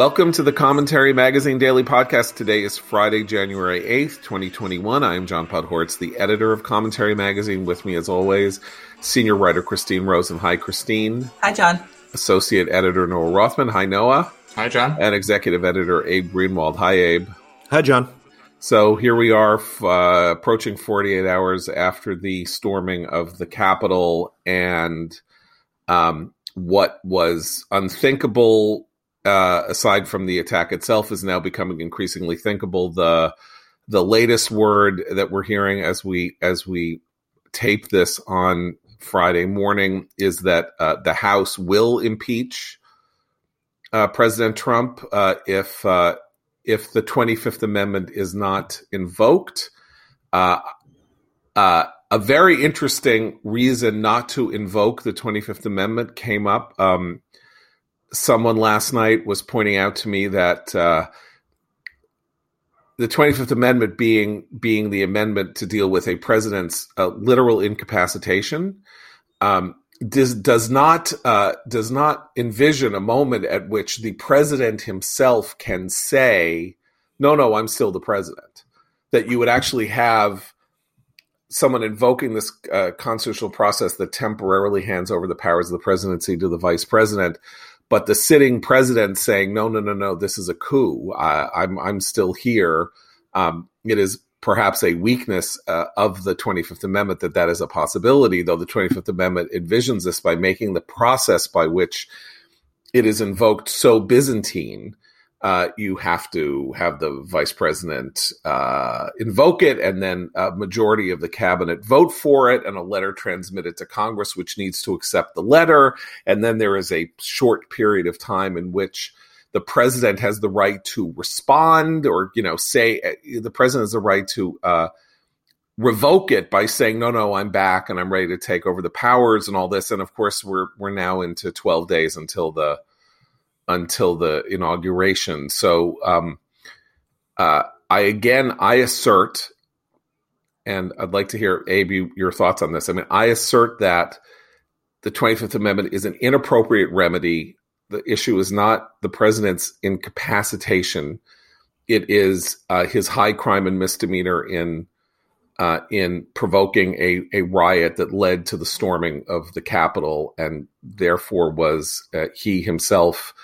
Welcome to the Commentary Magazine Daily Podcast. Today is Friday, January 8th, 2021. I am John Podhoretz, the editor of Commentary Magazine. With me, as always, senior writer Christine Rosen. Hi, Christine. Hi, John. Associate editor Noah Rothman. Hi, Noah. Hi, John. And executive editor Abe Greenwald. Hi, Abe. Hi, John. So here we are, uh, approaching 48 hours after the storming of the Capitol, and um, what was unthinkable uh, aside from the attack itself, is now becoming increasingly thinkable. The the latest word that we're hearing as we as we tape this on Friday morning is that uh, the House will impeach uh, President Trump uh, if uh, if the Twenty Fifth Amendment is not invoked. Uh, a very interesting reason not to invoke the Twenty Fifth Amendment came up. Um, someone last night was pointing out to me that uh, the 25th Amendment being being the amendment to deal with a president's uh, literal incapacitation um, does does not uh, does not envision a moment at which the president himself can say, "No, no, I'm still the president." That you would actually have someone invoking this uh, constitutional process that temporarily hands over the powers of the presidency to the vice president but the sitting president saying, "No, no, no, no, this is a coup. I'm, I'm still here." Um, it is perhaps a weakness uh, of the 25th Amendment that that is a possibility, though the 25th Amendment envisions this by making the process by which it is invoked so Byzantine uh, you have to have the vice president uh, invoke it and then a majority of the cabinet vote for it and a letter transmitted to Congress, which needs to accept the letter. And then there is a short period of time in which the president has the right to respond or, you know, say uh, the president has the right to uh, revoke it by saying, no, no, I'm back and I'm ready to take over the powers and all this. And of course, we're, we're now into 12 days until the until the inauguration. So um, uh, I again I assert, and I'd like to hear Abe you, your thoughts on this. I mean, I assert that the Twenty Fifth Amendment is an inappropriate remedy. The issue is not the president's incapacitation; it is uh, his high crime and misdemeanor in. Uh, in provoking a, a riot that led to the storming of the Capitol, and therefore was uh, he himself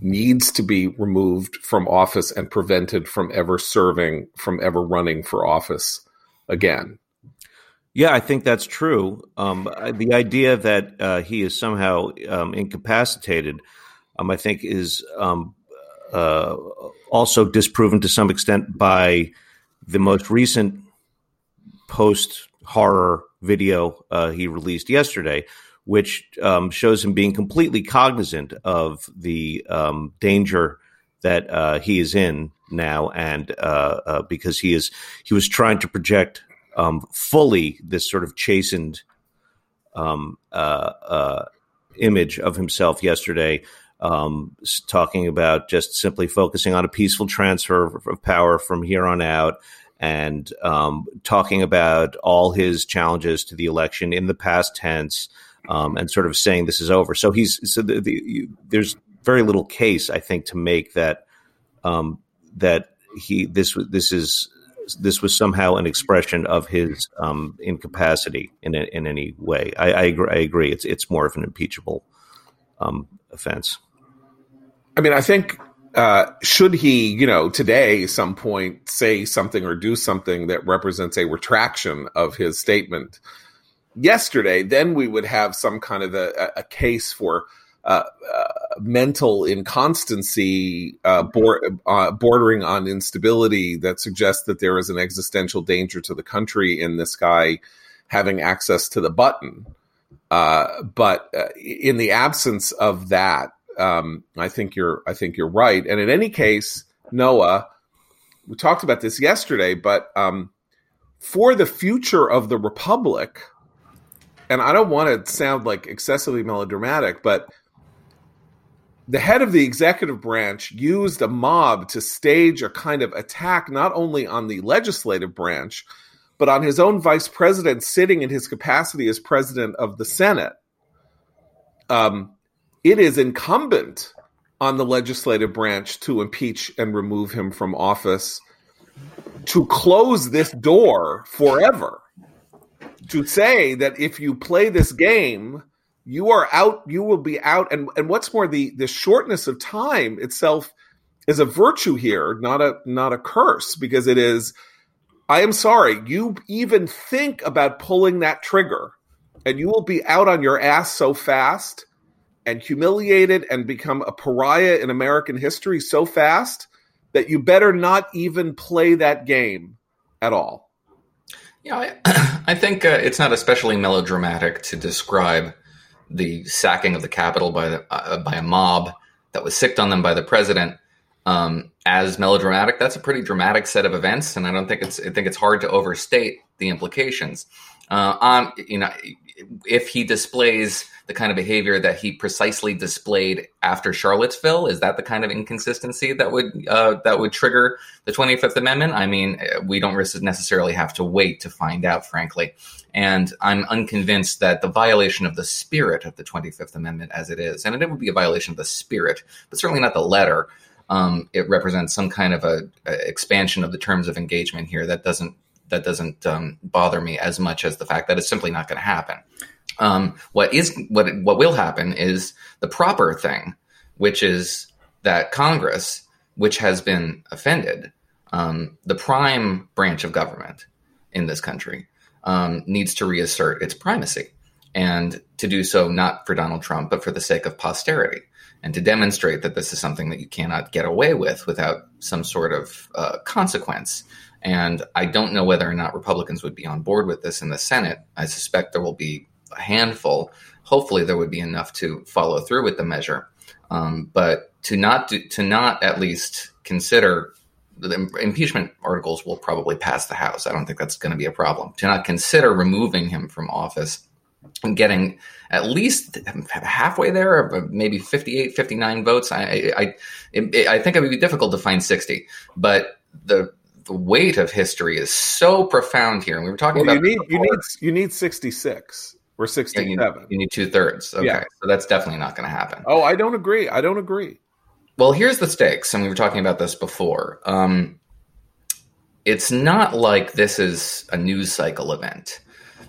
needs to be removed from office and prevented from ever serving, from ever running for office again. Yeah, I think that's true. Um, the idea that uh, he is somehow um, incapacitated, um, I think, is um, uh, also disproven to some extent by the most recent post horror video uh, he released yesterday, which um, shows him being completely cognizant of the um, danger that uh, he is in now, and uh, uh, because he is he was trying to project um, fully this sort of chastened um, uh, uh, image of himself yesterday. Um, talking about just simply focusing on a peaceful transfer of power from here on out, and um, talking about all his challenges to the election in the past tense, um, and sort of saying this is over. So he's so the, the, there's very little case I think to make that um, that he this this is this was somehow an expression of his um, incapacity in a, in any way. I, I, agree, I agree. It's it's more of an impeachable um, offense. I mean, I think uh, should he, you know, today some point say something or do something that represents a retraction of his statement yesterday, then we would have some kind of a, a case for uh, uh, mental inconstancy, uh, uh, bordering on instability that suggests that there is an existential danger to the country in this guy having access to the button. Uh, but uh, in the absence of that, um, I think you're I think you're right. And in any case, Noah, we talked about this yesterday, but um, for the future of the republic, and I don't want to sound like excessively melodramatic, but the head of the executive branch used a mob to stage a kind of attack not only on the legislative branch, but on his own vice president sitting in his capacity as president of the Senate. Um, it is incumbent on the legislative branch to impeach and remove him from office, to close this door forever, to say that if you play this game, you are out, you will be out. And, and what's more, the, the shortness of time itself is a virtue here, not a not a curse, because it is I am sorry, you even think about pulling that trigger and you will be out on your ass so fast and humiliated and become a pariah in American history so fast that you better not even play that game at all. Yeah, I, I think uh, it's not especially melodramatic to describe the sacking of the Capitol by the, uh, by a mob that was sicked on them by the president um, as melodramatic. That's a pretty dramatic set of events, and I don't think it's I think it's hard to overstate the implications. Uh, um, you know, if he displays the kind of behavior that he precisely displayed after Charlottesville, is that the kind of inconsistency that would uh, that would trigger the Twenty Fifth Amendment? I mean, we don't necessarily have to wait to find out, frankly. And I'm unconvinced that the violation of the spirit of the Twenty Fifth Amendment, as it is, and it would be a violation of the spirit, but certainly not the letter. Um, it represents some kind of a, a, expansion of the terms of engagement here that doesn't that doesn't um, bother me as much as the fact that it's simply not going to happen. Um, what is what what will happen is the proper thing, which is that Congress, which has been offended, um, the prime branch of government in this country, um, needs to reassert its primacy, and to do so not for Donald Trump, but for the sake of posterity and to demonstrate that this is something that you cannot get away with without some sort of uh, consequence. And I don't know whether or not Republicans would be on board with this in the Senate. I suspect there will be a handful. Hopefully, there would be enough to follow through with the measure. Um, but to not do, to not at least consider the impeachment articles will probably pass the House. I don't think that's going to be a problem. To not consider removing him from office and getting at least halfway there, maybe 58, 59 votes. I, I, it, I think it would be difficult to find 60, but the the weight of history is so profound here. And we were talking well, about you need you need you need 66 or 67. Yeah, you, you, need two thirds. Okay, yeah. so that's definitely not going to happen. Oh, I don't agree. I don't agree. Well, here's the stakes, and we were talking about this before. Um, it's not like this is a news cycle event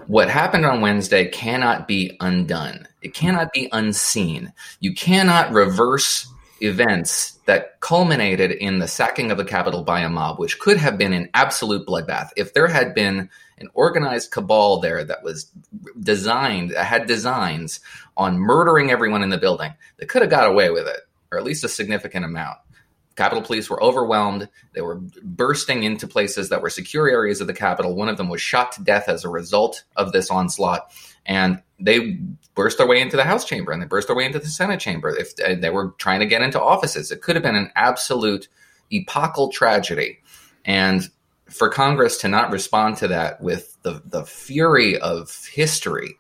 what happened on Wednesday cannot be undone. It cannot be unseen. You cannot reverse events that culminated in the sacking of the Capitol by a mob, which could have been an absolute bloodbath. If there had been an organized cabal there that was designed, had designs on murdering everyone in the building, they could have got away with it, or at least a significant amount. Capitol Police were overwhelmed. They were bursting into places that were secure areas of the Capitol. One of them was shot to death as a result of this onslaught. And they burst their way into the House chamber and they burst their way into the Senate chamber. If uh, they were trying to get into offices, it could have been an absolute epochal tragedy. And for Congress to not respond to that with the, the fury of history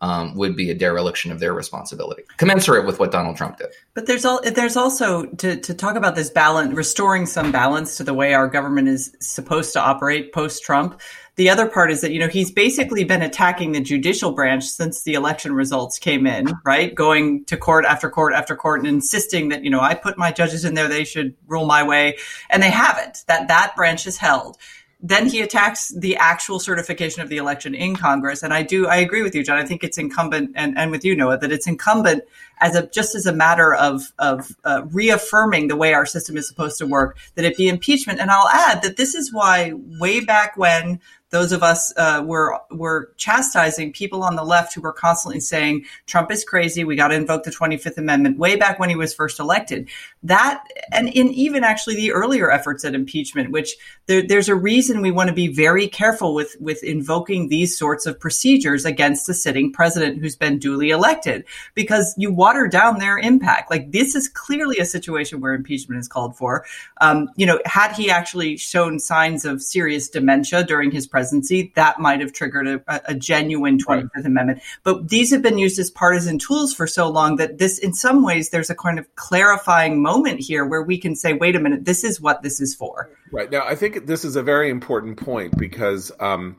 um, would be a dereliction of their responsibility, commensurate with what Donald Trump did. But there's all there's also to to talk about this balance, restoring some balance to the way our government is supposed to operate post Trump. The other part is that you know he's basically been attacking the judicial branch since the election results came in, right? Going to court after court after court and insisting that you know I put my judges in there, they should rule my way, and they haven't. That that branch is held then he attacks the actual certification of the election in Congress. And I do, I agree with you, John. I think it's incumbent, and, and with you, Noah, that it's incumbent as a just as a matter of of uh, reaffirming the way our system is supposed to work, that it be impeachment. And I'll add that this is why way back when those of us uh, were were chastising people on the left who were constantly saying Trump is crazy. We got to invoke the Twenty Fifth Amendment way back when he was first elected. That and in even actually the earlier efforts at impeachment, which there, there's a reason we want to be very careful with with invoking these sorts of procedures against a sitting president who's been duly elected because you water down their impact. Like this is clearly a situation where impeachment is called for. Um, you know, had he actually shown signs of serious dementia during his presidency, that might have triggered a, a genuine 25th right. Amendment. But these have been used as partisan tools for so long that this, in some ways, there's a kind of clarifying moment here where we can say, wait a minute, this is what this is for. Right. Now, I think this is a very important point because um,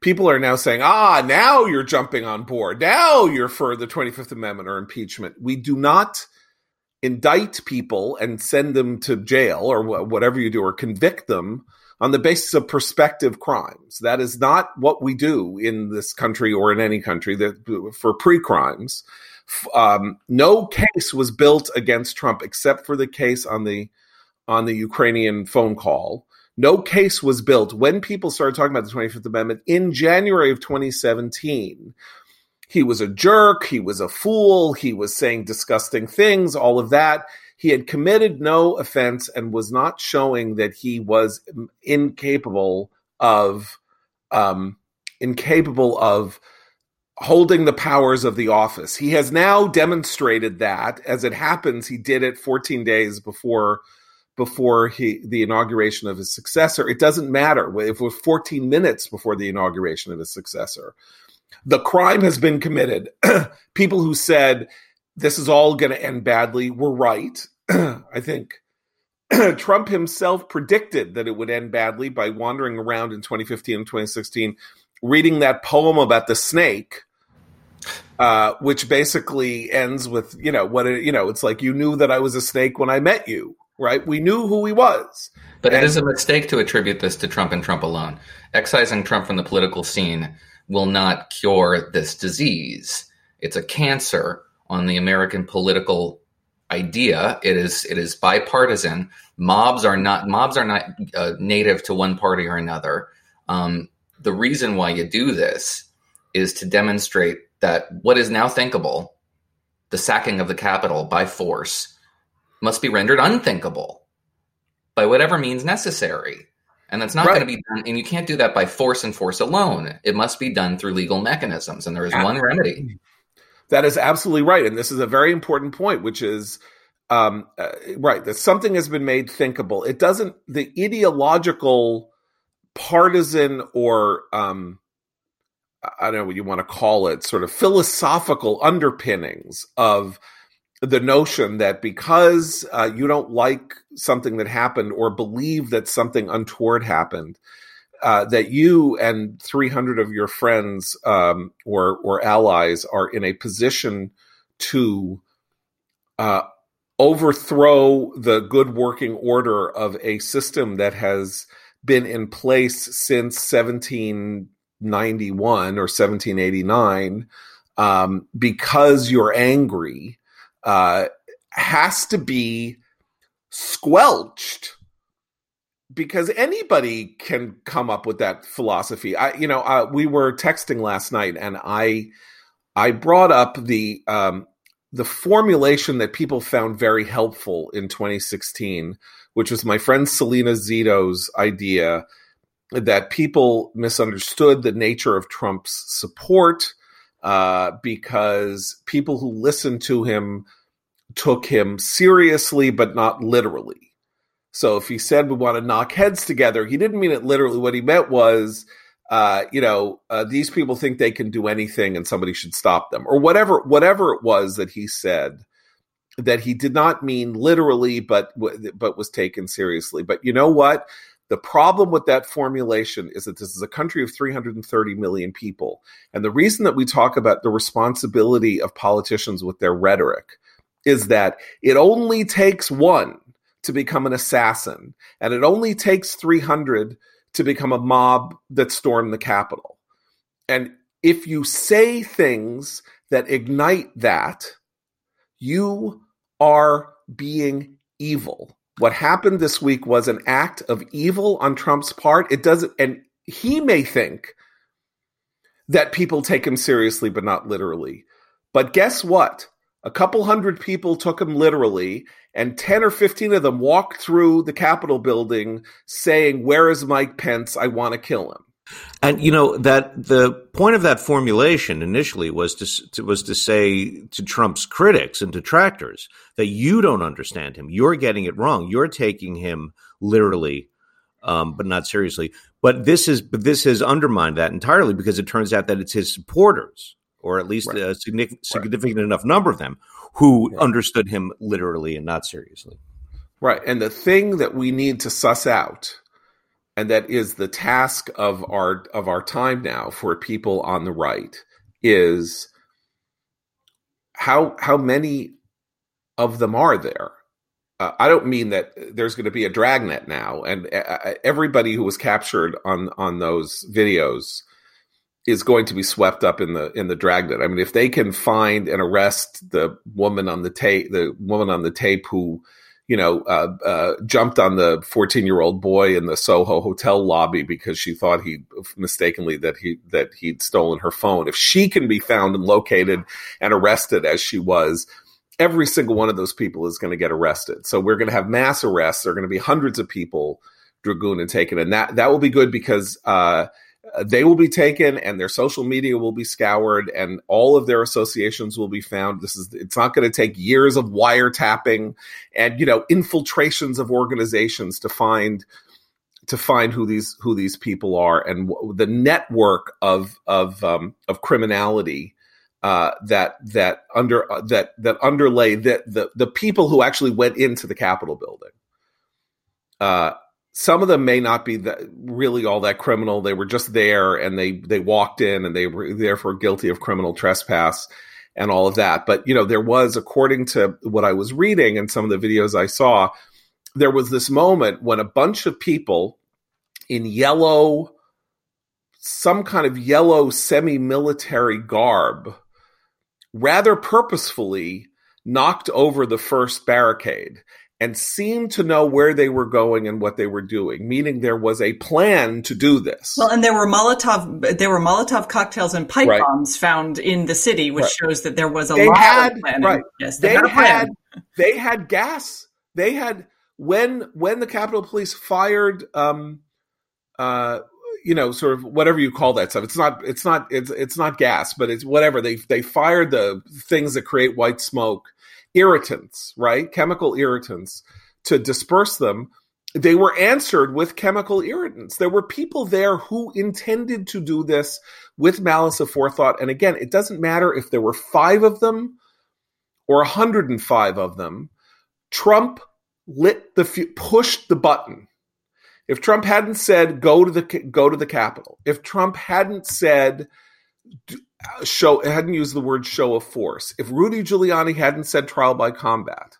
people are now saying, ah, now you're jumping on board. Now you're for the 25th Amendment or impeachment. We do not indict people and send them to jail or wh- whatever you do, or convict them on the basis of prospective crimes. That is not what we do in this country or in any country that for pre-crimes. Um, no case was built against Trump except for the case on the on the Ukrainian phone call. No case was built when people started talking about the 25th Amendment in January of 2017. He was a jerk. He was a fool. He was saying disgusting things, all of that. He had committed no offense and was not showing that he was incapable of, um, incapable of holding the powers of the office. He has now demonstrated that. As it happens, he did it 14 days before before he the inauguration of his successor. It doesn't matter if it was 14 minutes before the inauguration of his successor. The crime has been committed. People who said this is all going to end badly were right. I think Trump himself predicted that it would end badly by wandering around in 2015 and 2016 reading that poem about the snake uh, which basically ends with you know what it, you know it's like you knew that I was a snake when I met you right? We knew who he was. But and, it is a mistake to attribute this to Trump and Trump alone. Excising Trump from the political scene will not cure this disease. It's a cancer on the American political idea. It is it is bipartisan. Mobs are not mobs are not uh, native to one party or another. Um, the reason why you do this is to demonstrate that what is now thinkable, the sacking of the Capitol by force, must be rendered unthinkable by whatever means necessary. And that's not right. going to be done. And you can't do that by force and force alone. It must be done through legal mechanisms. And there is one remedy. That is absolutely right. And this is a very important point, which is um, uh, right that something has been made thinkable. It doesn't, the ideological, partisan, or um, I don't know what you want to call it, sort of philosophical underpinnings of the notion that because uh, you don't like something that happened or believe that something untoward happened, uh, that you and 300 of your friends um, or or allies are in a position to uh, overthrow the good working order of a system that has been in place since 1791 or 1789 um, because you're angry uh, has to be squelched because anybody can come up with that philosophy. I, you know, uh, we were texting last night, and I, I brought up the um, the formulation that people found very helpful in 2016, which was my friend Selena Zito's idea that people misunderstood the nature of Trump's support uh, because people who listened to him took him seriously, but not literally. So if he said we want to knock heads together, he didn't mean it literally. What he meant was, uh, you know, uh, these people think they can do anything, and somebody should stop them, or whatever, whatever it was that he said. That he did not mean literally, but but was taken seriously. But you know what? The problem with that formulation is that this is a country of 330 million people. And the reason that we talk about the responsibility of politicians with their rhetoric is that it only takes one to become an assassin, and it only takes 300 to become a mob that stormed the Capitol. And if you say things that ignite that, you are being evil what happened this week was an act of evil on Trump's part. It doesn't, and he may think that people take him seriously, but not literally. But guess what? A couple hundred people took him literally, and 10 or 15 of them walked through the Capitol building saying, Where is Mike Pence? I want to kill him. And you know that the point of that formulation initially was to, to, was to say to Trump's critics and detractors that you don't understand him. You're getting it wrong. You're taking him literally, um, but not seriously. But this is but this has undermined that entirely because it turns out that it's his supporters, or at least right. a significant, significant right. enough number of them, who right. understood him literally and not seriously. Right. And the thing that we need to suss out and that is the task of our of our time now for people on the right is how how many of them are there? Uh, I don't mean that there's going to be a dragnet now, and uh, everybody who was captured on on those videos is going to be swept up in the in the dragnet. I mean, if they can find and arrest the woman on the tape, the woman on the tape who, you know, uh, uh, jumped on the 14 year old boy in the Soho hotel lobby because she thought he mistakenly that he that he'd stolen her phone. If she can be found and located and arrested as she was, every single one of those people is going to get arrested. So we're going to have mass arrests. There are going to be hundreds of people dragooned and taken, and that that will be good because. Uh, uh, they will be taken and their social media will be scoured and all of their associations will be found this is it's not going to take years of wiretapping and you know infiltrations of organizations to find to find who these who these people are and w- the network of of um, of criminality uh, that that under uh, that that underlay the, the the people who actually went into the Capitol building. Uh, some of them may not be that, really all that criminal. They were just there and they they walked in and they were therefore guilty of criminal trespass and all of that. But you know, there was, according to what I was reading and some of the videos I saw, there was this moment when a bunch of people in yellow, some kind of yellow semi-military garb, rather purposefully knocked over the first barricade and seemed to know where they were going and what they were doing, meaning there was a plan to do this. Well, and there were Molotov there were Molotov cocktails and pipe right. bombs found in the city, which right. shows that there was a they lot had, of planning. Right. Yes, they, they had they had gas. They had when when the Capitol Police fired um uh you know sort of whatever you call that stuff it's not it's not it's it's not gas but it's whatever they they fired the things that create white smoke irritants, right? Chemical irritants to disperse them. They were answered with chemical irritants. There were people there who intended to do this with malice aforethought. And again, it doesn't matter if there were five of them or 105 of them. Trump lit the pushed the button. If Trump hadn't said go to the go to the Capitol, if Trump hadn't said show hadn't used the word show of force, if Rudy Giuliani hadn't said trial by combat,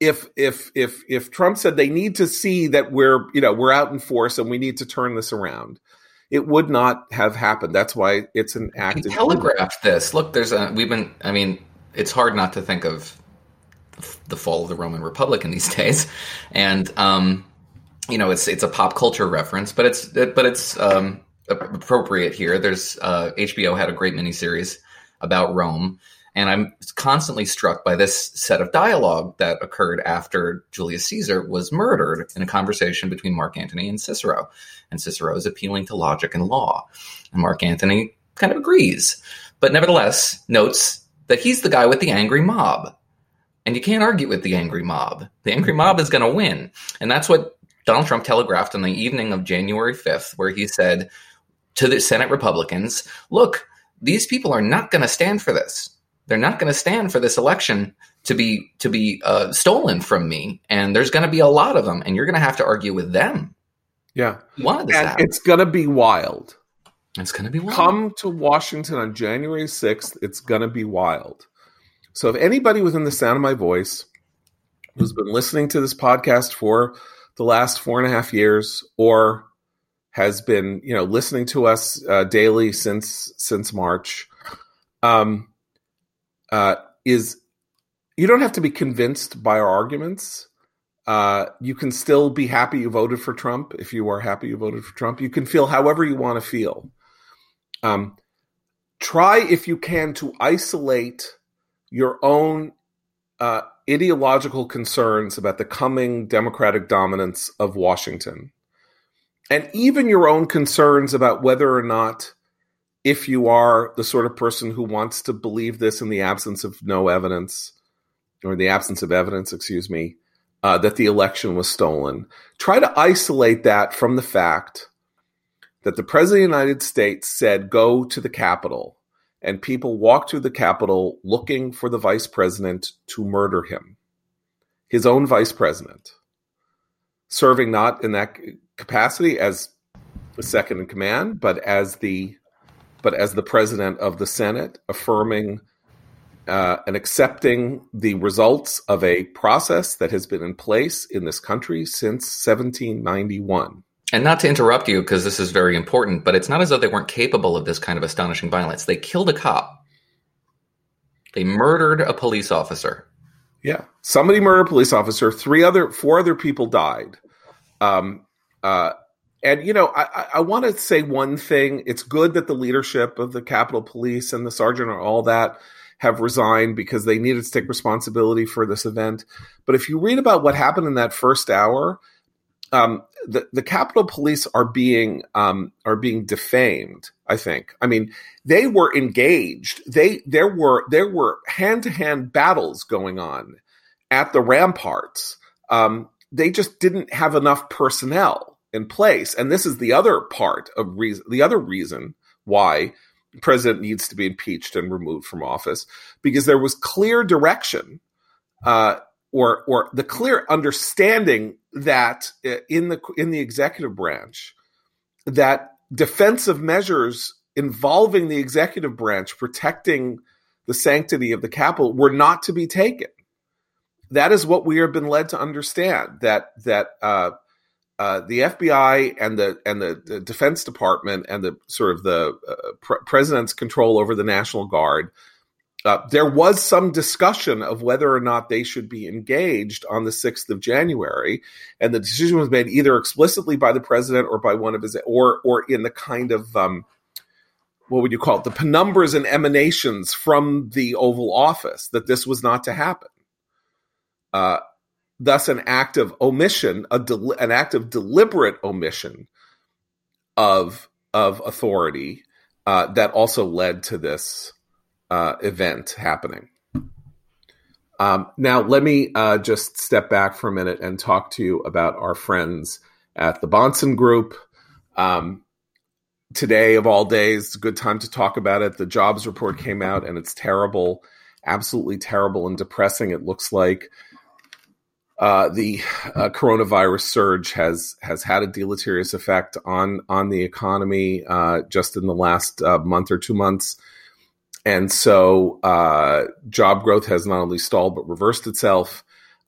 if if if if Trump said they need to see that we're you know we're out in force and we need to turn this around, it would not have happened. That's why it's an act. He telegraphed this. Look, there's a we've been. I mean, it's hard not to think of the fall of the Roman Republic in these days, and um, you know, it's it's a pop culture reference, but it's but it's um, appropriate here. There's uh, HBO had a great miniseries about Rome, and I'm constantly struck by this set of dialogue that occurred after Julius Caesar was murdered in a conversation between Mark Antony and Cicero. And Cicero is appealing to logic and law, and Mark Antony kind of agrees, but nevertheless notes that he's the guy with the angry mob. And you can't argue with the angry mob. The angry mob is going to win. And that's what Donald Trump telegraphed on the evening of January 5th, where he said, to the Senate Republicans look, these people are not going to stand for this. They're not going to stand for this election to be to be uh, stolen from me, and there's going to be a lot of them, and you're going to have to argue with them. Yeah, and it's going to be wild. It's going to be wild. Come to Washington on January 6th. It's going to be wild. So, if anybody within the sound of my voice who's been listening to this podcast for the last four and a half years, or has been you know listening to us uh, daily since since March. Um, uh, is you don't have to be convinced by our arguments. Uh, you can still be happy you voted for Trump if you are happy you voted for Trump. You can feel however you want to feel. Um, try if you can to isolate your own uh, ideological concerns about the coming Democratic dominance of Washington and even your own concerns about whether or not if you are the sort of person who wants to believe this in the absence of no evidence or the absence of evidence excuse me uh, that the election was stolen try to isolate that from the fact that the president of the united states said go to the capitol and people walked through the capitol looking for the vice president to murder him. His own vice president. Serving not in that capacity as the second in command, but as the but as the president of the Senate, affirming uh, and accepting the results of a process that has been in place in this country since 1791. And not to interrupt you, because this is very important, but it's not as though they weren't capable of this kind of astonishing violence. They killed a cop. They murdered a police officer. Yeah, somebody murdered a police officer. Three other, four other people died. Um, uh, and you know, I, I want to say one thing. It's good that the leadership of the Capitol Police and the sergeant and all that have resigned because they needed to take responsibility for this event. But if you read about what happened in that first hour, um, the the Capitol Police are being um, are being defamed. I think. I mean, they were engaged. They there were there were hand to hand battles going on at the ramparts. Um, they just didn't have enough personnel in place, and this is the other part of reason. The other reason why president needs to be impeached and removed from office because there was clear direction. Uh, or or the clear understanding that uh, in the in the executive branch that defensive measures involving the executive branch protecting the sanctity of the Capitol were not to be taken. That is what we have been led to understand that that uh, uh, the FBI and the and the, the, Defense Department and the sort of the uh, pre- president's control over the National Guard uh, there was some discussion of whether or not they should be engaged on the 6th of January. And the decision was made either explicitly by the president or by one of his, or, or in the kind of, um, what would you call it? The penumbras and emanations from the Oval Office that this was not to happen. Uh, thus, an act of omission, a del- an act of deliberate omission of of authority uh, that also led to this uh, event happening. Um, now, let me uh, just step back for a minute and talk to you about our friends at the Bahnsen Group. Um, today, of all days, it's a good time to talk about it. The jobs report came out and it's terrible, absolutely terrible and depressing. It looks like uh, the uh, coronavirus surge has has had a deleterious effect on on the economy uh, just in the last uh, month or two months and so job growth has not only stalled but reversed itself.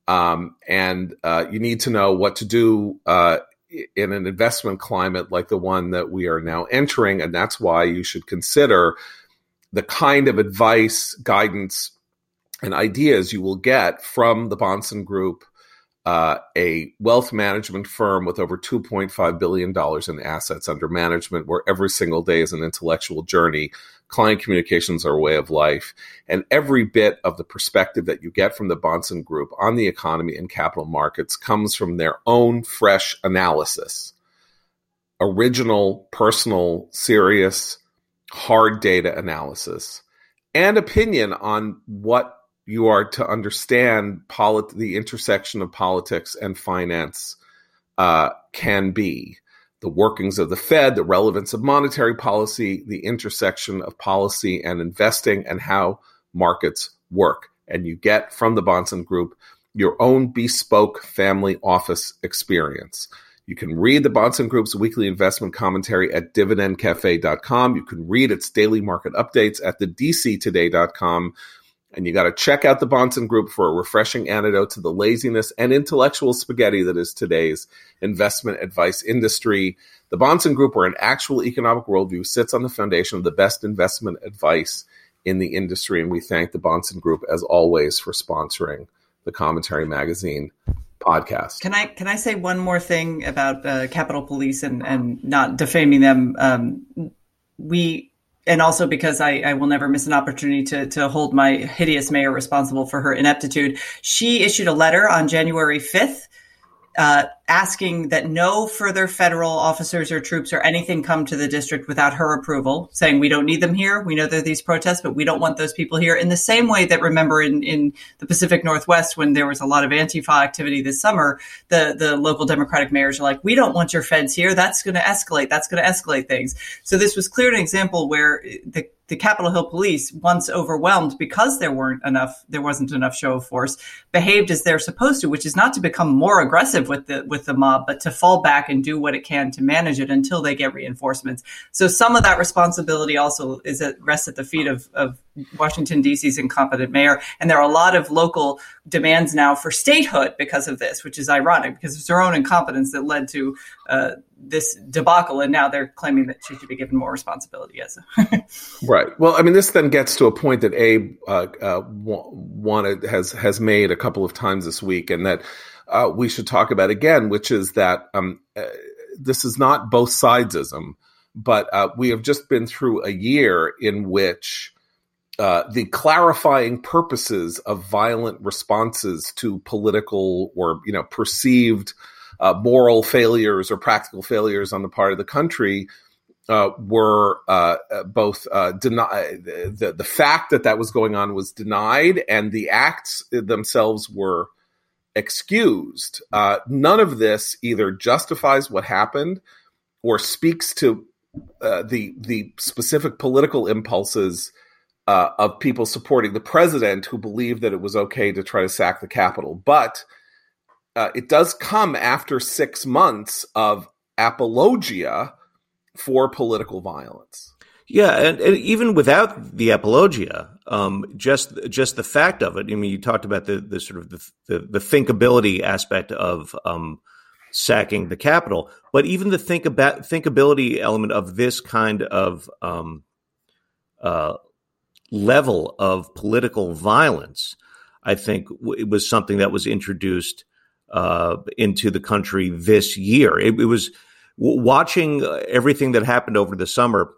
Um, and you need to know what to do in an investment climate like the one that we are now entering, and that's why you should consider the kind of advice, guidance, and ideas you will get from the Bahnsen Group uh, a wealth management firm with over $2.5 billion in assets under management, where every single day is an intellectual journey. Client communications are a way of life. And every bit of the perspective that you get from the Bahnsen Group on the economy and capital markets comes from their own fresh analysis. Original, personal, serious, hard data analysis and opinion on what you are to understand polit- the intersection of politics and finance uh, can be the workings of the Fed, the relevance of monetary policy, the intersection of policy and investing, and how markets work. And you get from the Bahnsen Group your own bespoke family office experience. You can read the Bahnsen Group's weekly investment commentary at dividendcafe.com. You can read its daily market updates at the dctoday.com and you got to check out the Bahnsen Group for a refreshing antidote to the laziness and intellectual spaghetti that is today's investment advice industry. The Bahnsen Group, where an actual economic worldview sits on the foundation of the best investment advice in the industry. And we thank the Bahnsen Group, as always, for sponsoring the Commentary Magazine podcast. Can I can I say one more thing about uh, Capitol Police and and not defaming them? Um, we and also because I, I, will never miss an opportunity to, to hold my hideous mayor responsible for her ineptitude. She issued a letter on January 5th uh, asking that no further federal officers or troops or anything come to the district without her approval, saying we don't need them here. We know there are these protests, but we don't want those people here. In the same way that remember in, in the Pacific Northwest when there was a lot of Antifa activity this summer, the, the local Democratic mayors are like, we don't want your feds here. That's going to escalate. That's going to escalate things. So this was clearly an example where eh, the the Capitol Hill police, once overwhelmed because there weren't enough, there wasn't enough show of force, behaved as they're supposed to, which is not to become more aggressive with the with the mob, but to fall back and do what it can to manage it until they get reinforcements. So some of that responsibility also is at rests at the feet of, of Washington D.C.'s incompetent mayor, and there are a lot of local demands now for statehood because of this, which is ironic because it's their own incompetence that led to uh, this debacle, and now they're claiming that she should be given more responsibility as right. Well, I mean, this then gets to a point that Abe uh, uh, wanted has has made a couple of times this week, and that uh, we should talk about again, which is that um, uh, this is not both sidesism, but uh, we have just been through a year in which. Uh, the clarifying purposes of violent responses to political or you know perceived uh, moral failures or practical failures on the part of the country uh, were both denied. The, the fact that that was going on was denied, and the acts themselves were excused. Uh, none of this either justifies what happened or speaks to the the specific political impulses of people supporting the president who believed that it was okay to try to sack the Capitol, but uh, it does come after six months of apologia for political violence. Yeah, and, and even without the apologia, um, just just the fact of it. I mean, you talked about the, the sort of the, the, the thinkability aspect of um, sacking the Capitol, but even the think about thinkability element of this kind of um, uh, level of political violence, I think it was something that was introduced uh, into the country this year. It, it was watching everything that happened over the summer,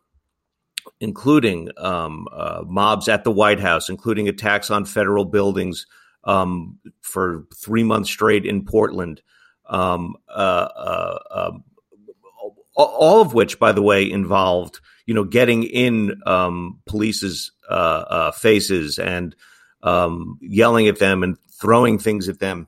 including um, uh, mobs at the White House, including attacks on federal buildings um, for three months straight in Portland. Um, uh, uh um, all of which, by the way, involved you know getting in um, police's uh, uh, faces and um, yelling at them and throwing things at them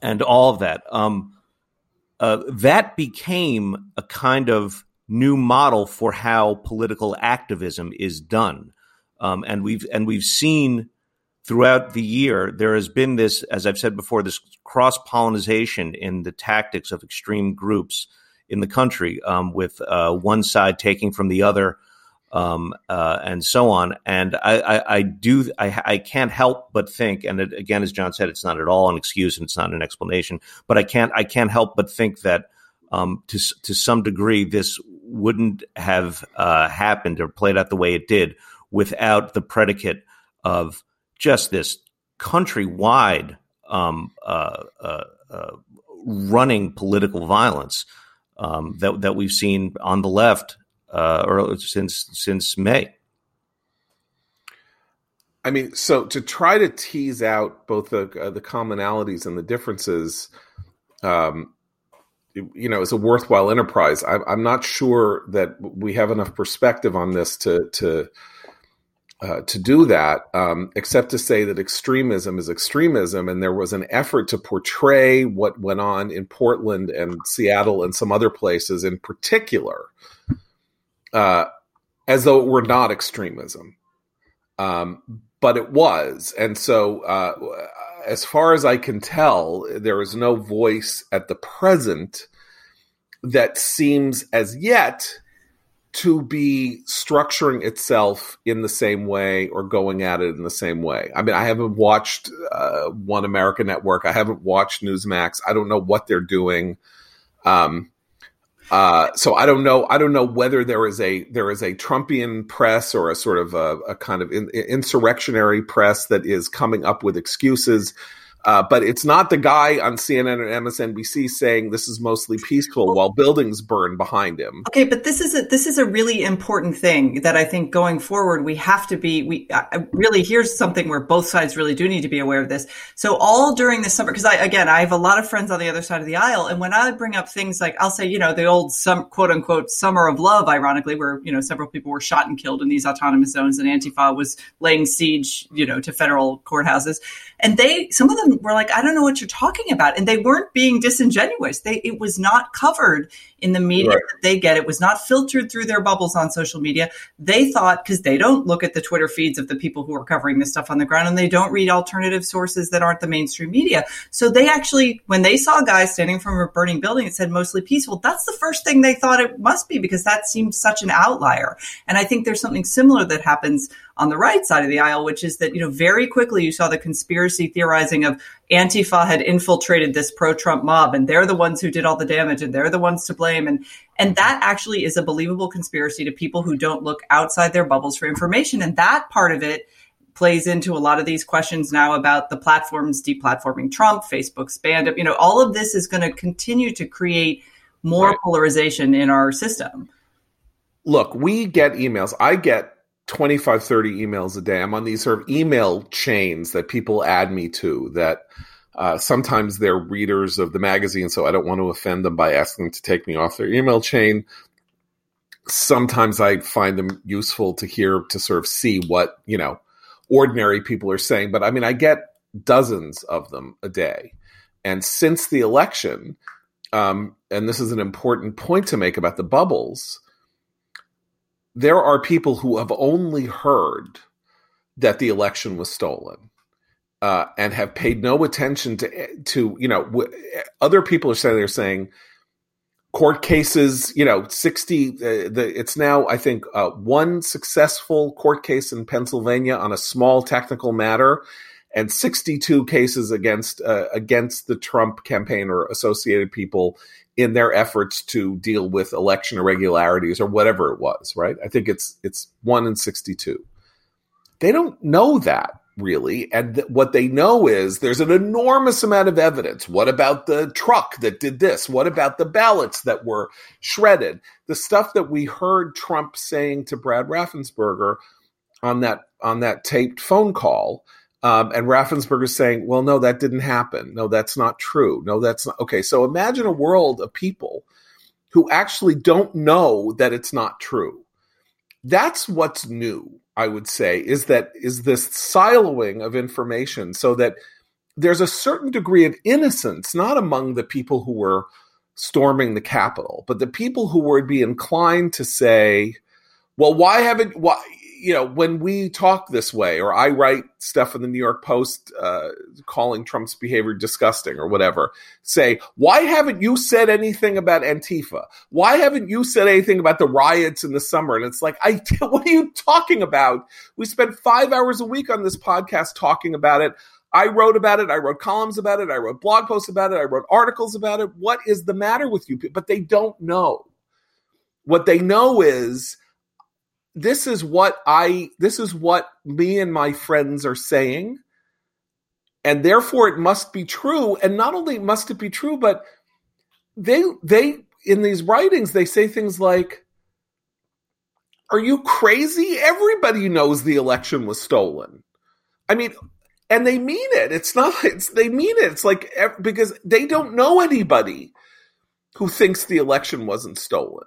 and all of that. Uh, that became a kind of new model for how political activism is done, um, and we've and we've seen throughout the year there has been this, as I've said before, this cross pollination in the tactics of extreme groups in the country, um, with uh, one side taking from the other um, uh, and so on. And I, I, I do, I, I, can't help but think, and it, again, as John said, it's not at all an excuse and it's not an explanation, but I can't, I can't help but think that um, to to some degree this wouldn't have uh, happened or played out the way it did without the predicate of just this countrywide um, uh, uh, uh running political violence um, that that we've seen on the left uh, or since since May. I mean, so to try to tease out both the uh, the commonalities and the differences, um, you know, is a worthwhile enterprise. I, I'm not sure that we have enough perspective on this to to uh, to do that, um, except to say that extremism is extremism, and there was an effort to portray what went on in Portland and Seattle and some other places in particular uh, as though it were not extremism. Um, but it was. And so, uh, as far as I can tell, there is no voice at the present that seems as yet to be structuring itself in the same way or going at it in the same way. I mean, I haven't watched uh, One American Network. I haven't watched Newsmax. I don't know what they're doing. Um, uh, so I don't know. I don't know whether there is a there is a Trumpian press or a sort of a, a kind of in, insurrectionary press that is coming up with excuses uh, but it's not the guy on CNN or MSNBC saying this is mostly peaceful while buildings burn behind him. Okay, but this is a, this is a really important thing that I think going forward we have to be. We uh, really here's something where both sides really do need to be aware of this. So all during the summer, because I again I have a lot of friends on the other side of the aisle, and when I bring up things like I'll say you know the old some quote unquote summer of love, ironically, where you know several people were shot and killed in these autonomous zones, and Antifa was laying siege you know to federal courthouses, and they some of them were like, I don't know what you're talking about. And they weren't being disingenuous. They, it was not covered in the media right. that they get. It was not filtered through their bubbles on social media. They thought, because they don't look at the Twitter feeds of the people who are covering this stuff on the ground and they don't read alternative sources that aren't the mainstream media. So they actually, when they saw guys standing from a burning building, it said mostly peaceful. That's the first thing they thought it must be because that seemed such an outlier. And I think there's something similar that happens on the right side of the aisle, which is that, you know, very quickly you saw the conspiracy theorizing of Antifa had infiltrated this pro-Trump mob and they're the ones who did all the damage and they're the ones to blame. And, and that actually is a believable conspiracy to people who don't look outside their bubbles for information. And that part of it plays into a lot of these questions now about the platforms deplatforming Trump, Facebook's banned. You know, all of this is going to continue to create more right. polarization in our system. Look, we get emails. I get 25 30 emails a day. I'm on these sort of email chains that people add me to that uh, sometimes they're readers of the magazine so i don't want to offend them by asking them to take me off their email chain. Sometimes i find them useful to hear to sort of see what you know ordinary people are saying but i mean i get dozens of them a day. And since the election um, and this is an important point to make about the bubbles there are people who have only heard that the election was stolen uh, and have paid no attention to to you know w- other people are saying they're saying court cases you know 60 uh, the it's now i think uh, one successful court case in pennsylvania on a small technical matter and 62 cases against uh, against the trump campaign or associated people in their efforts to deal with election irregularities or whatever it was, right? I think it's it's 1 in 62. They don't know that really and th- what they know is there's an enormous amount of evidence. What about the truck that did this? What about the ballots that were shredded? The stuff that we heard Trump saying to Brad Raffensperger on that on that taped phone call um, and Raffensperger is saying, well, no, that didn't happen. No, that's not true. No, that's not. Okay, so imagine a world of people who actually don't know that it's not true. That's what's new, I would say, is that is this siloing of information so that there's a certain degree of innocence, not among the people who were storming the Capitol, but the people who would be inclined to say, well, why haven't why you know, when we talk this way, or I write stuff in the New York Post uh, calling Trump's behavior disgusting or whatever, say, why haven't you said anything about Antifa? Why haven't you said anything about the riots in the summer? And it's like, I, what are you talking about? We spent five hours a week on this podcast talking about it. I wrote about it. I wrote columns about it. I wrote blog posts about it. I wrote articles about it. What is the matter with you? But they don't know. What they know is this is what I this is what me and my friends are saying. And therefore it must be true. And not only must it be true, but they they in these writings they say things like are you crazy? Everybody knows the election was stolen. I mean, and they mean it. It's not. It's they mean it. It's like because they don't know anybody who thinks the election wasn't stolen.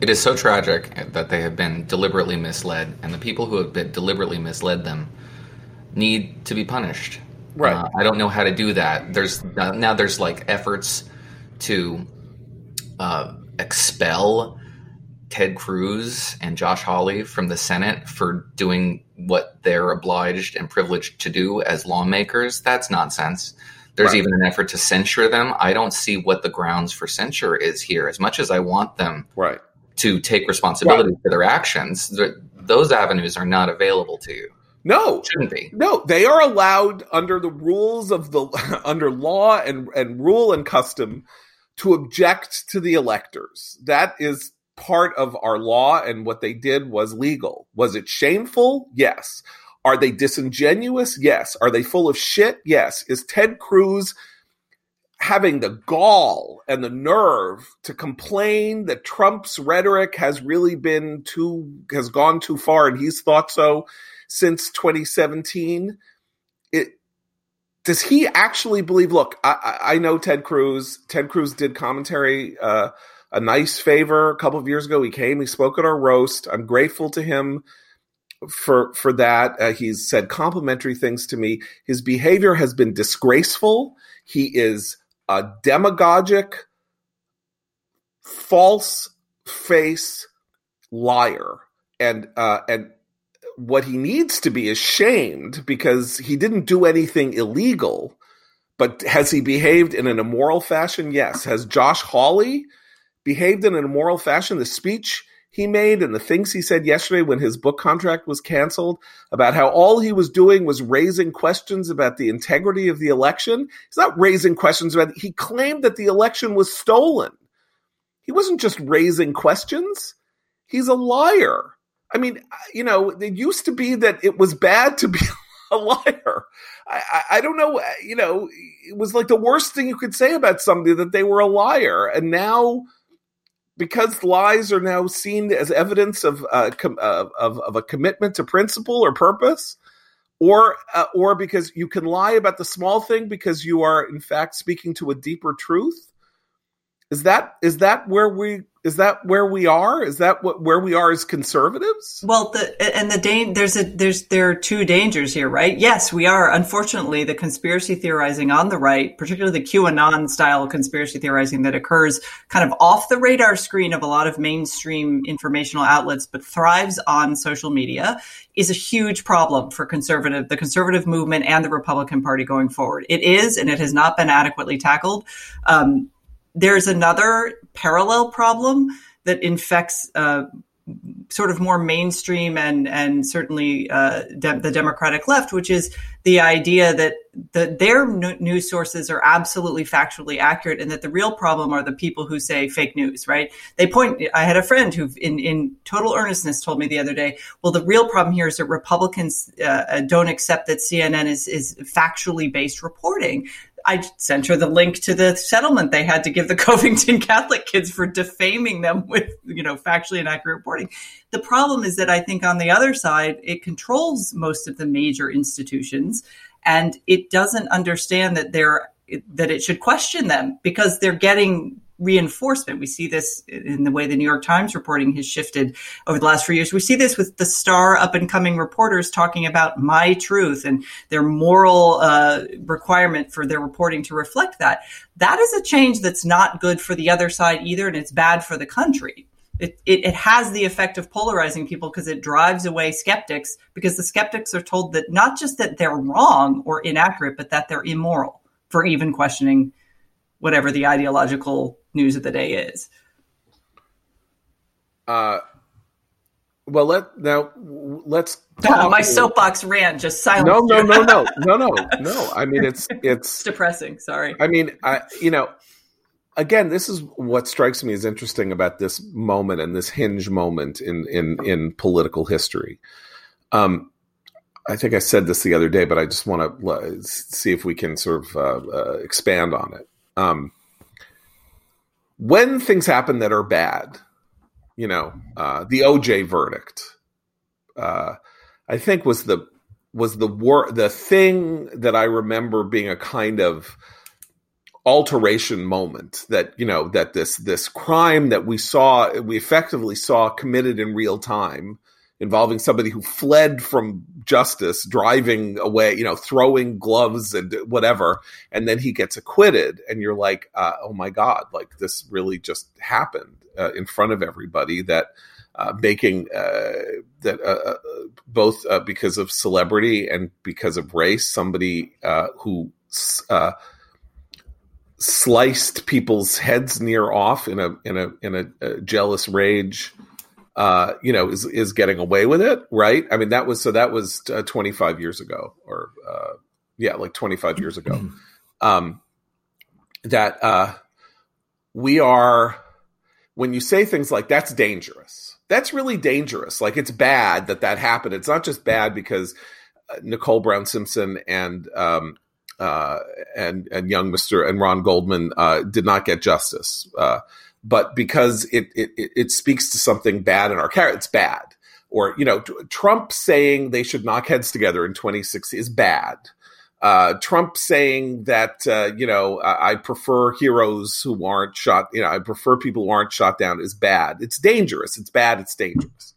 It is so tragic that they have been deliberately misled, and the people who have been deliberately misled them need to be punished. Right. Uh, I don't know how to do that. There's uh, now there's like efforts to uh, expel Ted Cruz and Josh Hawley from the Senate for doing what they're obliged and privileged to do as lawmakers. That's nonsense. There's right. even an effort to censure them. I don't see what the grounds for censure is here. As much as I want them right to take responsibility right. for their actions, those avenues are not available to you. No, shouldn't be. No, they are allowed under the rules of the under law and and rule and custom to object to the electors. That is part of our law, and what they did was legal. Was it shameful? Yes. Are they disingenuous? Yes. Are they full of shit? Yes. Is Ted Cruz having the gall and the nerve to complain that Trump's rhetoric has really been too has gone too far and he's thought so since 2017 it does he actually believe look I, I know ted cruz ted cruz did commentary uh, a nice favor a couple of years ago he came he spoke at our roast i'm grateful to him for for that. Uh, he's said complimentary things to me. His behavior has been disgraceful. He is a demagogic, false face liar, and uh, and what he needs to be is shamed because he didn't do anything illegal. But has he behaved in an immoral fashion? Yes. Has Josh Hawley behaved in an immoral fashion? The speech he made and the things he said yesterday when his book contract was canceled about how all he was doing was raising questions about the integrity of the election. He's not raising questions about he claimed that the election was stolen. He wasn't just raising questions. He's a liar. I mean, you know, it used to be that it was bad to be a liar. I, I, I, don't know, you know, it was like the worst thing you could say about somebody that they were a liar. And now, because lies are now seen as evidence of uh, com- uh, of, of a commitment to principle or purpose, or uh, or because you can lie about the small thing because you are in fact speaking to a deeper truth. Is that is that where we is that where we are? Is that what where we are as conservatives? Well, the and the da- there's a there's there are two dangers here, right? Yes, we are. Unfortunately, the conspiracy theorizing on the right, particularly the QAnon style conspiracy theorizing that occurs kind of off the radar screen of a lot of mainstream informational outlets, but thrives on social media, is a huge problem for conservative the conservative movement and the Republican Party going forward. It is, and it has not been adequately tackled. Um, there's another parallel problem that infects uh, sort of more mainstream and and certainly uh, de- the Democratic left, which is the idea that the, their n- news sources are absolutely factually accurate, and that the real problem are the people who say fake news. Right? They point. I had a friend who, in in total earnestness, told me the other day, "Well, the real problem here is that Republicans uh, don't accept that CNN is is factually based reporting." I sent her the link to the settlement they had to give the Covington Catholic kids for defaming them with, you know, factually inaccurate reporting. The problem is that I think on the other side, it controls most of the major institutions and it doesn't understand that they're that it should question them because they're getting reinforcement. We see this in the way the New York Times reporting has shifted over the last few years. We see this with the star up and coming reporters talking about my truth and their moral uh, requirement for their reporting to reflect that. That is a change that's not good for the other side either, and it's bad for the country. It, it, it has the effect of polarizing people because it drives away skeptics because the skeptics are told that not just that they're wrong or inaccurate, but that they're immoral for even questioning whatever the ideological news of the day is. Uh, well, let now let's talk. my soapbox ran just silent. No, no, no, no, no, no, no. I mean, it's it's depressing. Sorry. I mean, I you know, again, this is what strikes me as interesting about this moment and this hinge moment in in in political history. Um, I think I said this the other day, but I just want to see if we can sort of uh, uh, expand on it. Um, when things happen that are bad, you know, uh, the OJ verdict, uh, I think was the was the war the thing that I remember being a kind of alteration moment that you know that this this crime that we saw we effectively saw committed in real time involving somebody who fled from justice, driving away, you know, throwing gloves and whatever, and then he gets acquitted, and you're like, uh, oh my god, like this really just happened uh, in front of everybody. That uh, making uh, that uh, uh, both because of celebrity and because of race, somebody who sliced people's heads near off in a in a in a, a jealous rage uh, you know, is is getting away with it, right? I mean, that was so that was uh, 25 years ago, or uh, yeah, like 25 years ago. Um, that uh, we are when you say things like that's dangerous. That's really dangerous. Like it's bad that that happened. It's not just bad because uh, Nicole Brown Simpson and um, uh, and and young Mister and Ron Goldman uh, did not get justice. Uh, but because it, it, it speaks to something bad in our character, it's bad. Or, you know, Trump saying they should knock heads together in 2016 is bad. Uh, Trump saying that, uh, you know, I, prefer heroes who aren't shot, you know, I prefer people who aren't shot down is bad. It's dangerous. It's bad. It's dangerous.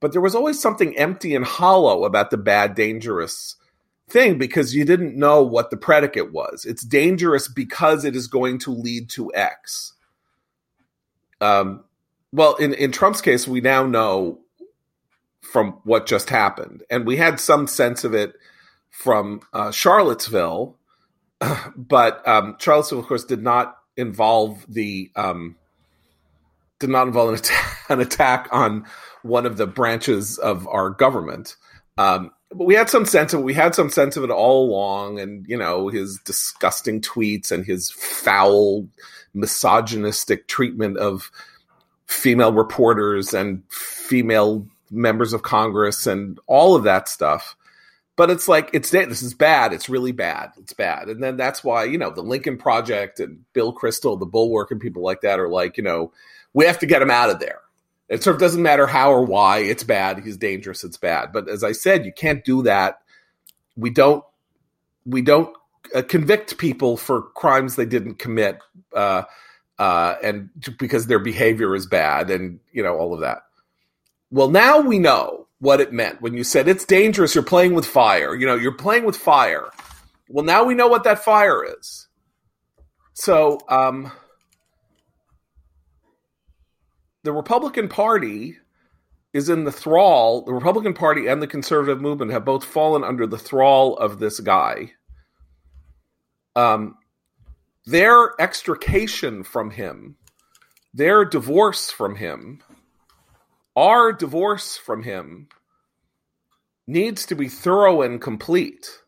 but there was always something empty and hollow about the bad, dangerous thing because you didn't know what the predicate was. It's dangerous because it is going to lead to X. Um, well, in, in Trump's case, we now know from what just happened. And we had some sense of it from uh, Charlottesville, but um, Charlottesville, of course, did not involve the um, did not involve an attack, an attack on one of the branches of our government. Um, but we had some sense of it. We had some sense of it all along, and you know his disgusting tweets and his foul, misogynistic treatment of female reporters and female members of Congress and all of that stuff. But it's like it's this is bad. It's really bad. It's bad. And then that's why you know the Lincoln Project and Bill Kristol, the Bulwark, and people like that are like you know we have to get him out of there. It sort of doesn't matter how or why it's bad. He's dangerous. It's bad. But as I said, you can't do that. We don't. We don't uh, convict people for crimes they didn't commit, uh, uh, and because their behavior is bad, and you know all of that. Well, now we know what it meant when you said it's dangerous. You're playing with fire. You know, you're playing with fire. Well, now we know what that fire is. So, um, the Republican Party is in the thrall. The Republican Party and the conservative movement have both fallen under the thrall of this guy. Um, their extrication from him, their divorce from him, our divorce from him needs to be thorough and complete.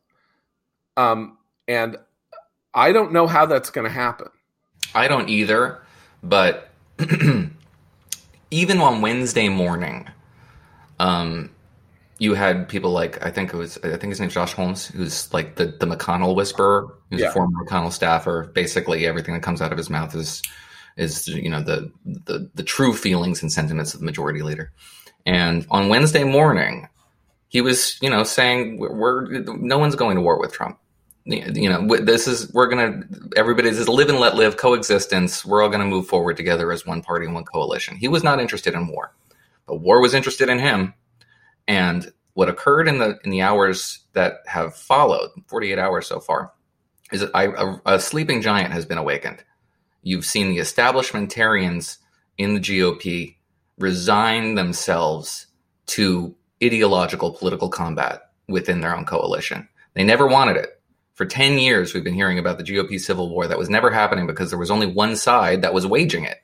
Um, and I don't know how that's going to happen. I don't either, but even on Wednesday morning, um, you had people like I think it was I think his name's Josh Holmes, who's like the the McConnell whisperer, who's yeah. a former McConnell staffer. Basically, everything that comes out of his mouth is is you know the the the true feelings and sentiments of the majority leader. And on Wednesday morning, he was you know saying we're, we're no one's going to war with Trump you know this is we're gonna everybody's is live and let live coexistence we're all gonna move forward together as one party and one coalition he was not interested in war but war was interested in him and what occurred in the in the hours that have followed 48 hours so far is that I, a, a sleeping giant has been awakened. You've seen the establishmentarians in the gop resign themselves to ideological political combat within their own coalition. They never wanted it. For 10 years, we've been hearing about the GOP civil war that was never happening because there was only one side that was waging it.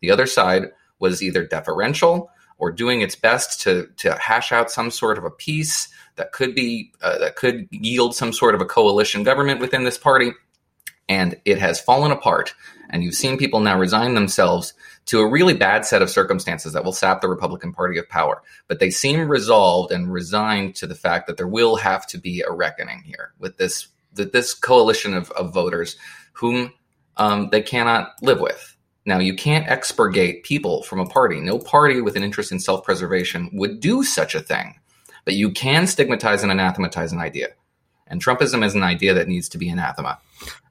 The other side was either deferential or doing its best to, to hash out some sort of a peace that could be uh, that could yield some sort of a coalition government within this party and it has fallen apart and you've seen people now resign themselves to a really bad set of circumstances that will sap the Republican Party of power. But they seem resolved and resigned to the fact that there will have to be a reckoning here with this that this coalition of, of voters whom um, they cannot live with. Now, you can't expurgate people from a party. No party with an interest in self preservation would do such a thing. But you can stigmatize and anathematize an idea. And Trumpism is an idea that needs to be anathema.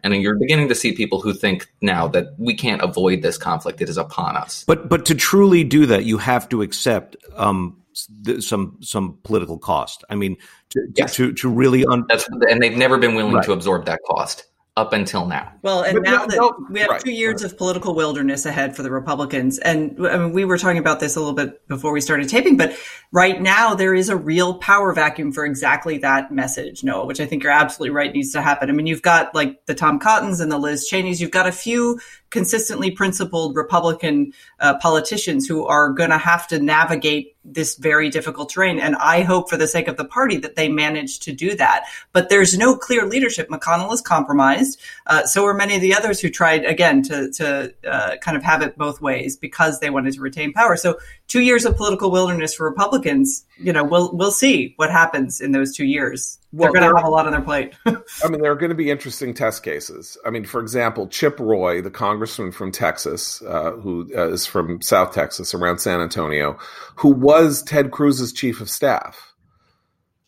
And you're beginning to see people who think now that we can't avoid this conflict; it is upon us. But but to truly do that, you have to accept um, some some political cost. I mean, to yes. to, to really un- that's and they've never been willing right. to absorb that cost up until now. Well, and but now no, that no, we have right, two years right. of political wilderness ahead for the Republicans, and I mean, we were talking about this a little bit before we started taping, but right now there is a real power vacuum for exactly that message, Noah, which I think you're absolutely right needs to happen. I mean, you've got like the Tom Cottons and the Liz Cheneys, you've got a few consistently principled Republican uh, politicians who are going to have to navigate this very difficult terrain. And I hope for the sake of the party that they manage to do that. But there's no clear leadership. McConnell is compromised. Uh, so are many of the others who tried, again, to, to uh, kind of have it both ways because they wanted to retain power. So two years of political wilderness for Republicans, you know, we'll, we'll see what happens in those two years. Well, they're going to have a lot on their plate. I mean, there are going to be interesting test cases. I mean, for example, Chip Roy, the congressman from Texas, uh, who uh, is from South Texas, around San Antonio, who was Ted Cruz's chief of staff,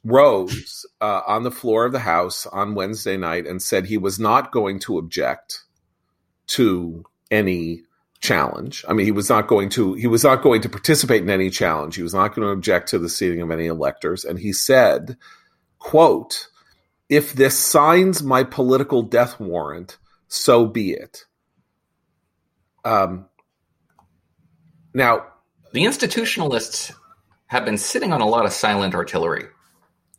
rose uh, on the floor of the House on Wednesday night and said he was not going to object to any challenge. I mean, he was not going to he was not going to participate in any challenge. He was not going to object to the seating of any electors, and he said, "quote If this signs my political death warrant, so be it." Um, now, the institutionalists have been sitting on a lot of silent artillery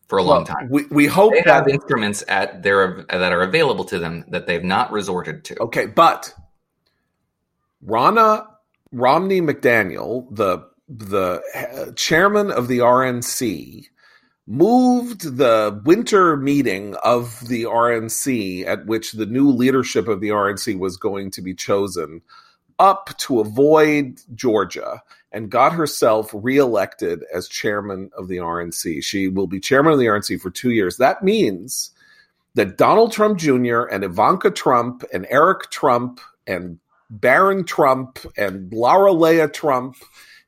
for a well, long time. We, we hope they that, have instruments at their that are available to them that they've not resorted to. Okay, but Ronna Romney McDaniel, the the uh, chairman of the RNC, moved the winter meeting of the RNC at which the new leadership of the RNC was going to be chosen up to avoid Georgia and got herself reelected as chairman of the RNC. She will be chairman of the RNC for two years. That means that Donald Trump Jr. and Ivanka Trump and Eric Trump and Barron Trump and Lara Lea Trump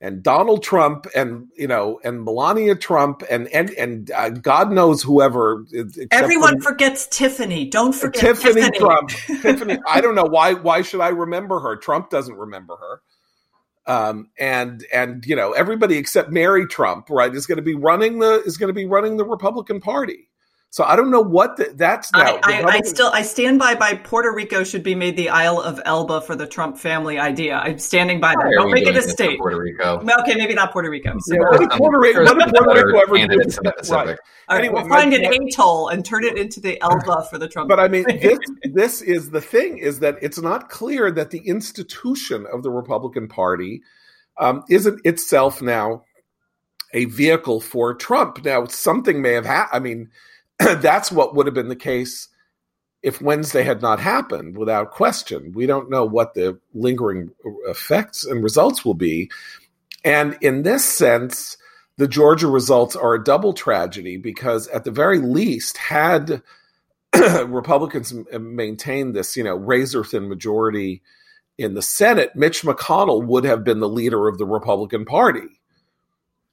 and Donald Trump and you know and Melania Trump and and and uh, God knows whoever. Everyone forgets Tiffany. Don't forget Tiffany, Tiffany. Trump. Tiffany. I don't know why. Why should I remember her? Trump doesn't remember her. Um, and and you know everybody except Mary Trump, right, is going to be running the is going to be running the Republican Party. So I don't know what the, that's now. I, I, I, still I stand by by Puerto Rico should be made the Isle of Elba for the Trump family idea. I'm standing by that. Don't make it a state. Puerto Rico. Okay, maybe not Puerto Rico. So yeah, what did Puerto Rico? What did Puerto Rico ever do? Right. All right, anyway, we'll find an atoll and turn it into the Elba for the Trump. But I mean, this this is the thing: is that it's not clear that the institution of the Republican Party um, isn't itself now a vehicle for Trump. Now, something may have happened. I mean that's what would have been the case if Wednesday had not happened, without question. We don't know what the lingering effects and results will be. And in this sense, the Georgia results are a double tragedy because, at the very least, had Republicans maintained this, you know, razor thin majority in the Senate, Mitch McConnell would have been the leader of the Republican Party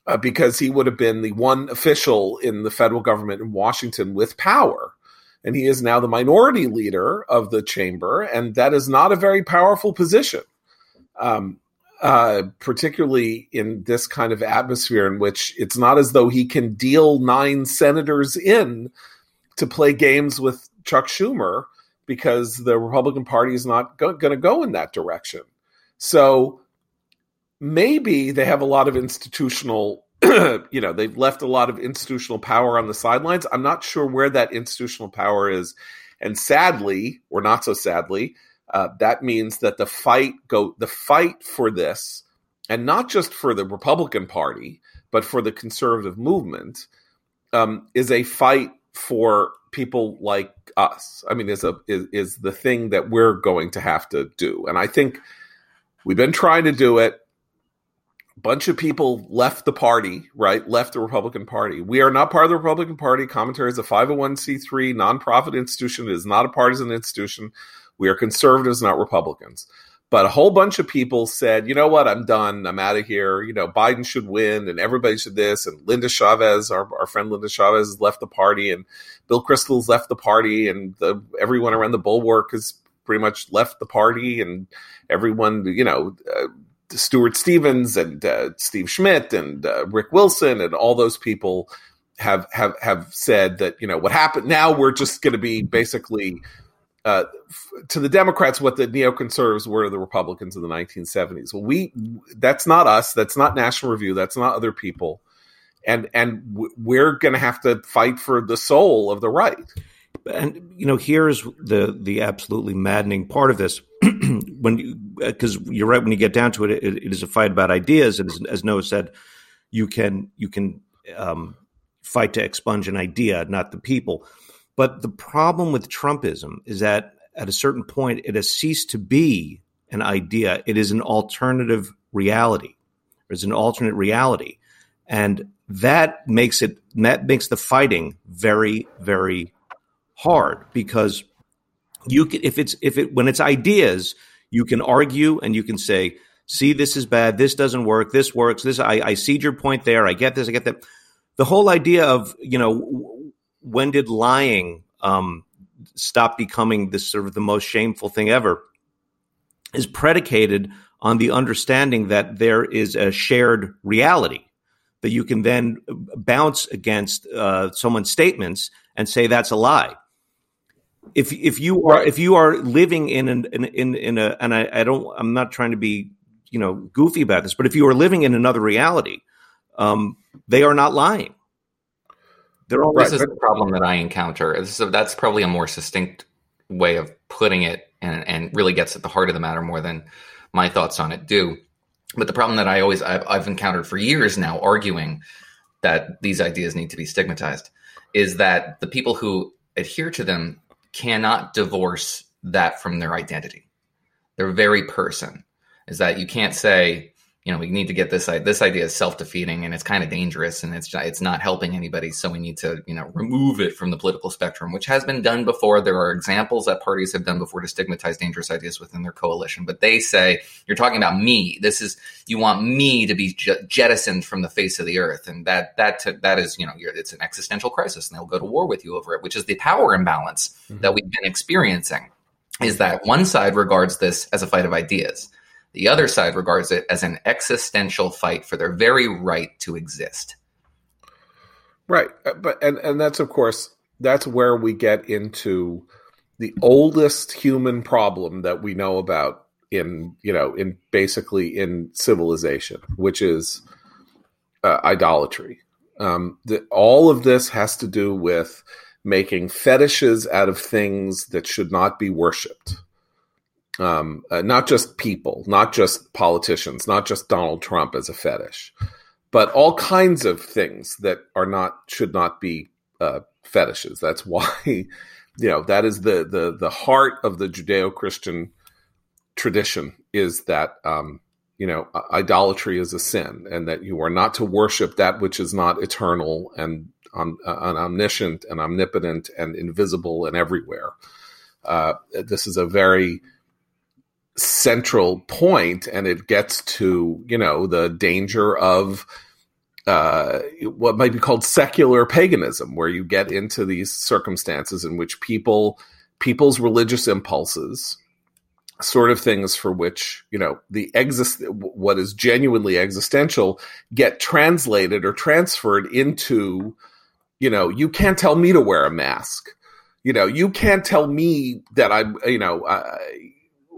uh, because he would have been the one official in the federal government in Washington with power. And he is now the minority leader of the chamber, and that is not a very powerful position, um, uh, particularly in this kind of atmosphere in which it's not as though he can deal nine senators in to play games with Chuck Schumer because the Republican Party is not go- going to go in that direction. So maybe they have a lot of institutional you know they've left a lot of institutional power on the sidelines. I'm not sure where that institutional power is. And sadly or not so sadly uh, that means that the fight go the fight for this and not just for the republican party but for the conservative movement um, is a fight for people like us. I mean is a is, is the thing that we're going to have to do. And i think we've been trying to do it bunch of people left the party, right? Left the Republican Party. We are not part of the Republican Party. Commentary is a 501c3 nonprofit institution. It is not a partisan institution. We are conservatives, not Republicans. But a whole bunch of people said, you know what, I'm done. I'm out of here. You know, Biden should win and everybody should this. And Linda Chavez, our, our friend Linda Chavez, has left the party and Bill Kristol's left the party and the, everyone around the bulwark has pretty much left the party and everyone, you know, uh, Stuart Stevens and uh, Steve Schmidt and uh, Rick Wilson and all those people have have have said that you know what happened. Now we're just going to be basically uh, f- to the Democrats what the neoconservatives were to the Republicans in the 1970s. Well, we that's not us. That's not National Review. That's not other people. And and we're going to have to fight for the soul of the right. And you know, here's the the absolutely maddening part of this. when because you, are right when you get down to it, it, it is a fight about ideas, and as, as Noah said, you can you can um, fight to expunge an idea, not the people. But the problem with Trumpism is that at a certain point, it has ceased to be an idea; it is an alternative reality. It's an alternate reality, and that makes it that makes the fighting very very hard because you can if it's if it when it's ideas you can argue and you can say see this is bad. This doesn't work. This works. This i, I see your point there. I get this. I get that. The whole idea of you know when did lying um, stop becoming this sort of the most shameful thing ever is predicated on the understanding that there is a shared reality that you can then bounce against uh, someone's statements and say that's a lie. If if you are if you are living in an in in, in a and I, I don't I'm not trying to be you know goofy about this, but if you are living in another reality, um, they are not lying. They're all this right. is the problem that I encounter. So that's probably a more succinct way of putting it, and and really gets at the heart of the matter more than my thoughts on it do. But the problem that I always I've, I've encountered for years now, arguing that these ideas need to be stigmatized, is that the people who adhere to them cannot divorce that from their identity, their very person. Is that you can't say you know we need to get this this idea is self-defeating and it's kind of dangerous and it's it's not helping anybody so we need to you know remove it from the political spectrum which has been done before. There are examples that parties have done before to stigmatize dangerous ideas within their coalition but they say you're talking about me. This is you want me to be jettisoned from the face of the earth. And that that that is you know it's an existential crisis and they'll go to war with you over it which is the power imbalance mm-hmm. that we've been experiencing is that one side regards this as a fight of ideas the other side regards it as an existential fight for their very right to exist. Right, uh, but and and that's of course that's where we get into the oldest human problem that we know about in you know in basically in civilization, which is uh, idolatry. Um, the, all of this has to do with making fetishes out of things that should not be worshipped um, uh, not just people, not just politicians, not just Donald Trump as a fetish, but all kinds of things that are not should not be uh, fetishes. That's why you know that is the the the heart of the Judeo Christian tradition is that um, you know idolatry is a sin, and that you are not to worship that which is not eternal and um, uh, omniscient and omnipotent and invisible and everywhere. Uh, this is a very central point and it gets to you know the danger of uh, what might be called secular paganism where you get into these circumstances in which people people's religious impulses sort of things for which you know the exist what is genuinely existential get translated or transferred into you know you can't tell me to wear a mask. You know you can't tell me that i'm you know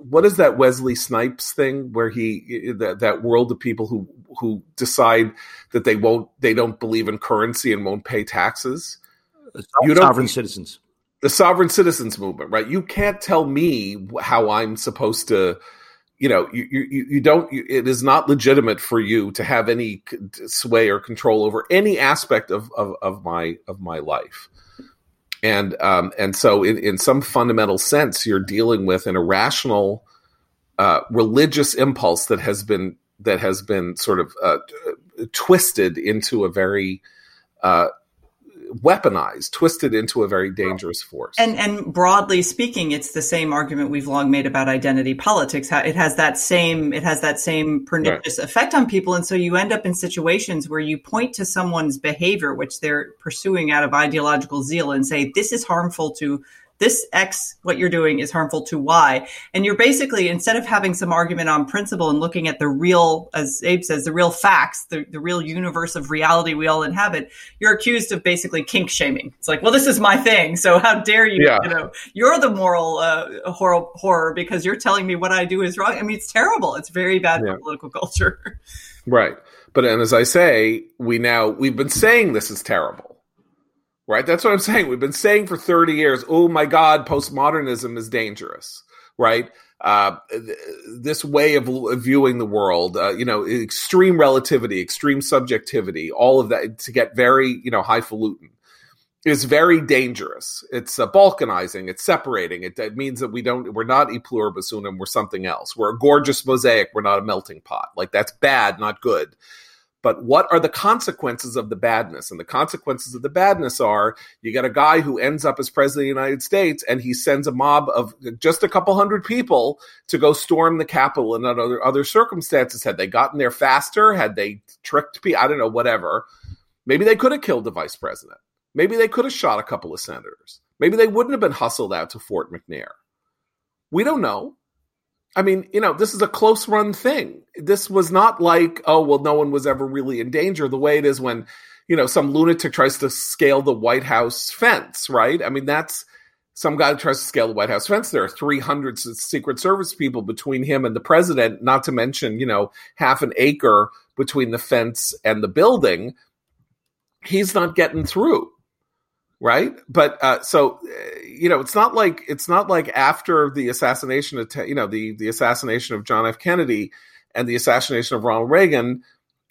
what is that Wesley Snipes thing where he that that world of people who who decide that they won't they don't believe in currency and won't pay taxes? You sovereign citizens. The sovereign citizens movement, right? You can't tell me how I'm supposed to. You know, you you, you don't. You, it is not legitimate for you to have any sway or control over any aspect of of, of my of my life and um, and so in, in some fundamental sense you're dealing with an irrational uh, religious impulse that has been that has been sort of uh, twisted into a very uh, weaponized, twisted into a very dangerous force. And and broadly speaking, it's the same argument we've long made about identity politics. How it has that same it has that same pernicious right. effect on people, and so you end up in situations where you point to someone's behavior, which they're pursuing out of ideological zeal, and say this is harmful to this X, what you're doing is harmful to Y. And you're basically, instead of having some argument on principle and looking at the real, as Abe says, the real facts, the, the real universe of reality we all inhabit, you're accused of basically kink shaming. It's like, well, this is my thing. So how dare you, yeah. you know, you're the moral uh, horror, horror because you're telling me what I do is wrong. I mean, it's terrible. It's very bad yeah. for political culture. Right. But and as I say, we now, we've been saying this is terrible right? That's what I'm saying. We've been saying for 30 years, oh my God, postmodernism is dangerous, right? Uh, this way of viewing the world, uh, you know, extreme relativity, extreme subjectivity, all of that to get very, you know, highfalutin is very dangerous. It's uh, balkanizing. It's separating. It, it, means that we don't, we're not e pluribus unum. We're something else. We're a gorgeous mosaic. We're not a melting pot. Like that's bad, not good but what are the consequences of the badness? And the consequences of the badness are you get a guy who ends up as president of the United States and he sends a mob of just a couple hundred people to go storm the Capitol and other other circumstances. Had they gotten there faster? Had they tricked people? I don't know, whatever. Maybe they could have killed the vice president. Maybe they could have shot a couple of senators. Maybe they wouldn't have been hustled out to Fort McNair. We don't know. I mean, you know, this is a close run thing. This was not like, oh, well, no one was ever really in danger the way it is when, you know, some lunatic tries to scale the White House fence, right? I mean, that's some guy tries to scale the White House fence. There are 300 Secret Service people between him and the president, not to mention, you know, half an acre between the fence and the building. He's not getting through right? But uh, so you know it's not like it's not like after the assassination of you know the the assassination of john f. Kennedy and the assassination of ronald reagan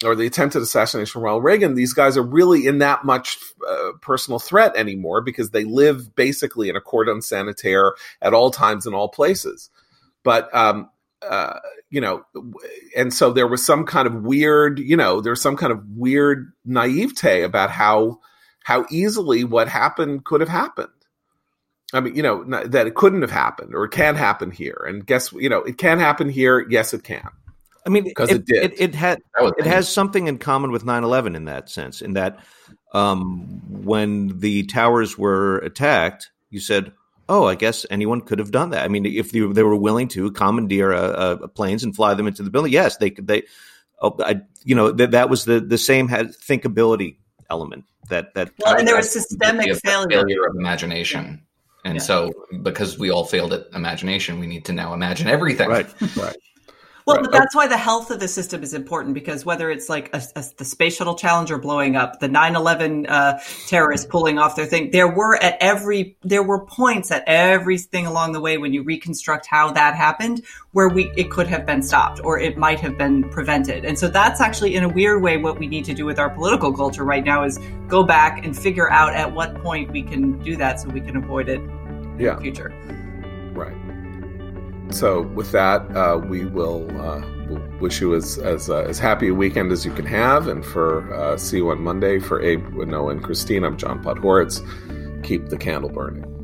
or the attempted assassination of ronald reagan these guys are really in that much uh, personal threat anymore because they live basically in a cordon sanitaire at all times in all places. But um uh, you know, and so there was some kind of weird, you know, there's some kind of weird naivete about how how easily what happened could have happened. I mean, you know, that it couldn't have happened or it can happen here. And guess, you know, it can happen here. Yes, it can. I mean, because it, it, did. It, it had it has something in common with 9-11 in that sense, in that um, when the towers were attacked, you said, "Oh, I guess anyone could have done that." I mean, if they, they were willing to commandeer a, a planes and fly them into the building, yes, they could. They, oh, I, you know, that that was the the same had thinkability element that that well, and there was systemic failure. failure of imagination. And yeah. so, because we all failed at imagination, we need to now imagine everything. Right. Right. Well, but that's why the health of the system is important because whether it's like a, a, the space shuttle Challenger blowing up, the 9/11 uh, terrorists pulling off their thing, there were at every there were points at everything along the way when you reconstruct how that happened where we it could have been stopped or it might have been prevented. And so that's actually in a weird way what we need to do with our political culture right now is go back and figure out at what point we can do that so we can avoid it yeah. in the future. Right. So with that, uh, we will uh, wish you as as, uh, as happy a weekend as you can have, and for uh, see you on Monday for Abe, Noah, and Christine. I'm John Podhoretz. Keep the candle burning.